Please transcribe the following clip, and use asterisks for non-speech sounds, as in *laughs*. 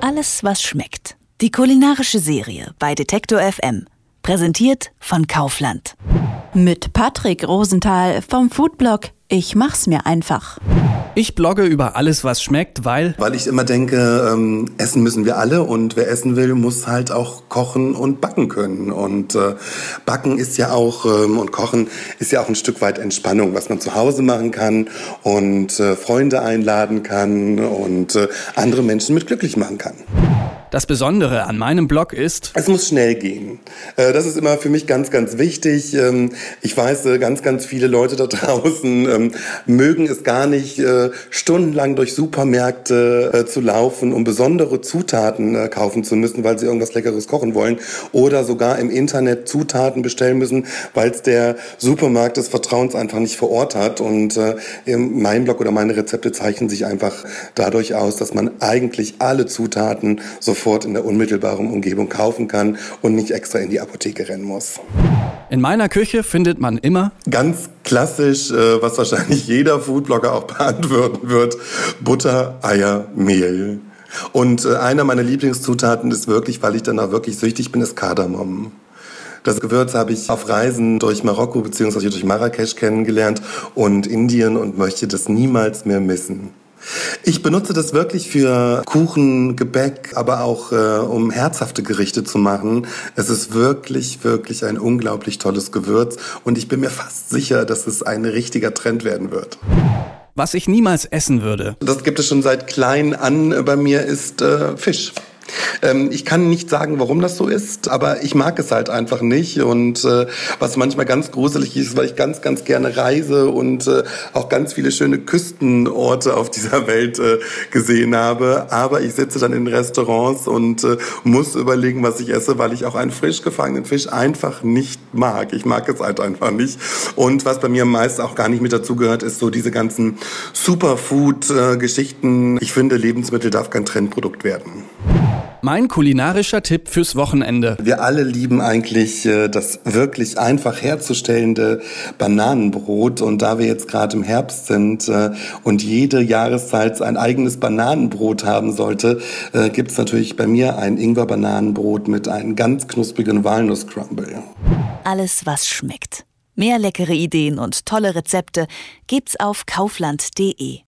Alles, was schmeckt. Die kulinarische Serie bei Detektor FM. Präsentiert von Kaufland. Mit Patrick Rosenthal vom Foodblog Ich mach's mir einfach. Ich blogge über alles, was schmeckt, weil... Weil ich immer denke, ähm, essen müssen wir alle und wer essen will, muss halt auch kochen und backen können. Und äh, backen ist ja auch, ähm, und kochen ist ja auch ein Stück weit Entspannung, was man zu Hause machen kann und äh, Freunde einladen kann und äh, andere Menschen mit glücklich machen kann. Das Besondere an meinem Blog ist, es muss schnell gehen. Äh, das ist immer für mich ganz, ganz wichtig. Ähm, ich weiß, äh, ganz, ganz viele Leute da *laughs* draußen ähm, mögen es gar nicht, äh, stundenlang durch Supermärkte zu laufen, um besondere Zutaten kaufen zu müssen, weil sie irgendwas Leckeres kochen wollen. Oder sogar im Internet Zutaten bestellen müssen, weil es der Supermarkt des Vertrauens einfach nicht vor Ort hat. Und mein Blog oder meine Rezepte zeichnen sich einfach dadurch aus, dass man eigentlich alle Zutaten sofort sofort in der unmittelbaren Umgebung kaufen kann und nicht extra in die Apotheke rennen muss. In meiner Küche findet man immer ganz klassisch, äh, was wahrscheinlich *laughs* jeder Foodblogger auch beantworten wird, Butter, Eier, Mehl. Und äh, einer meiner Lieblingszutaten ist wirklich, weil ich danach wirklich süchtig bin, ist Kardamom. Das Gewürz habe ich auf Reisen durch Marokko bzw. durch Marrakesch kennengelernt und Indien und möchte das niemals mehr missen. Ich benutze das wirklich für Kuchen, Gebäck, aber auch äh, um herzhafte Gerichte zu machen. Es ist wirklich, wirklich ein unglaublich tolles Gewürz und ich bin mir fast sicher, dass es ein richtiger Trend werden wird. Was ich niemals essen würde. Das gibt es schon seit klein an bei mir, ist äh, Fisch. Ähm, ich kann nicht sagen, warum das so ist, aber ich mag es halt einfach nicht. Und äh, was manchmal ganz gruselig ist, weil ich ganz, ganz gerne reise und äh, auch ganz viele schöne Küstenorte auf dieser *laughs* Welt äh, gesehen habe. Aber ich sitze dann in Restaurants und äh, muss überlegen, was ich esse, weil ich auch einen frisch gefangenen Fisch einfach nicht mag. Ich mag es halt einfach nicht. Und was bei mir meist auch gar nicht mit dazu gehört, ist so diese ganzen Superfood-Geschichten. Ich finde, Lebensmittel darf kein Trendprodukt werden. Mein kulinarischer Tipp fürs Wochenende. Wir alle lieben eigentlich äh, das wirklich einfach herzustellende Bananenbrot. Und da wir jetzt gerade im Herbst sind äh, und jede Jahreszeit ein eigenes Bananenbrot haben sollte, äh, gibt es natürlich bei mir ein Ingwer-Bananenbrot mit einem ganz knusprigen Walnuss-Crumble. Alles, was schmeckt. Mehr leckere Ideen und tolle Rezepte gibt's auf kaufland.de.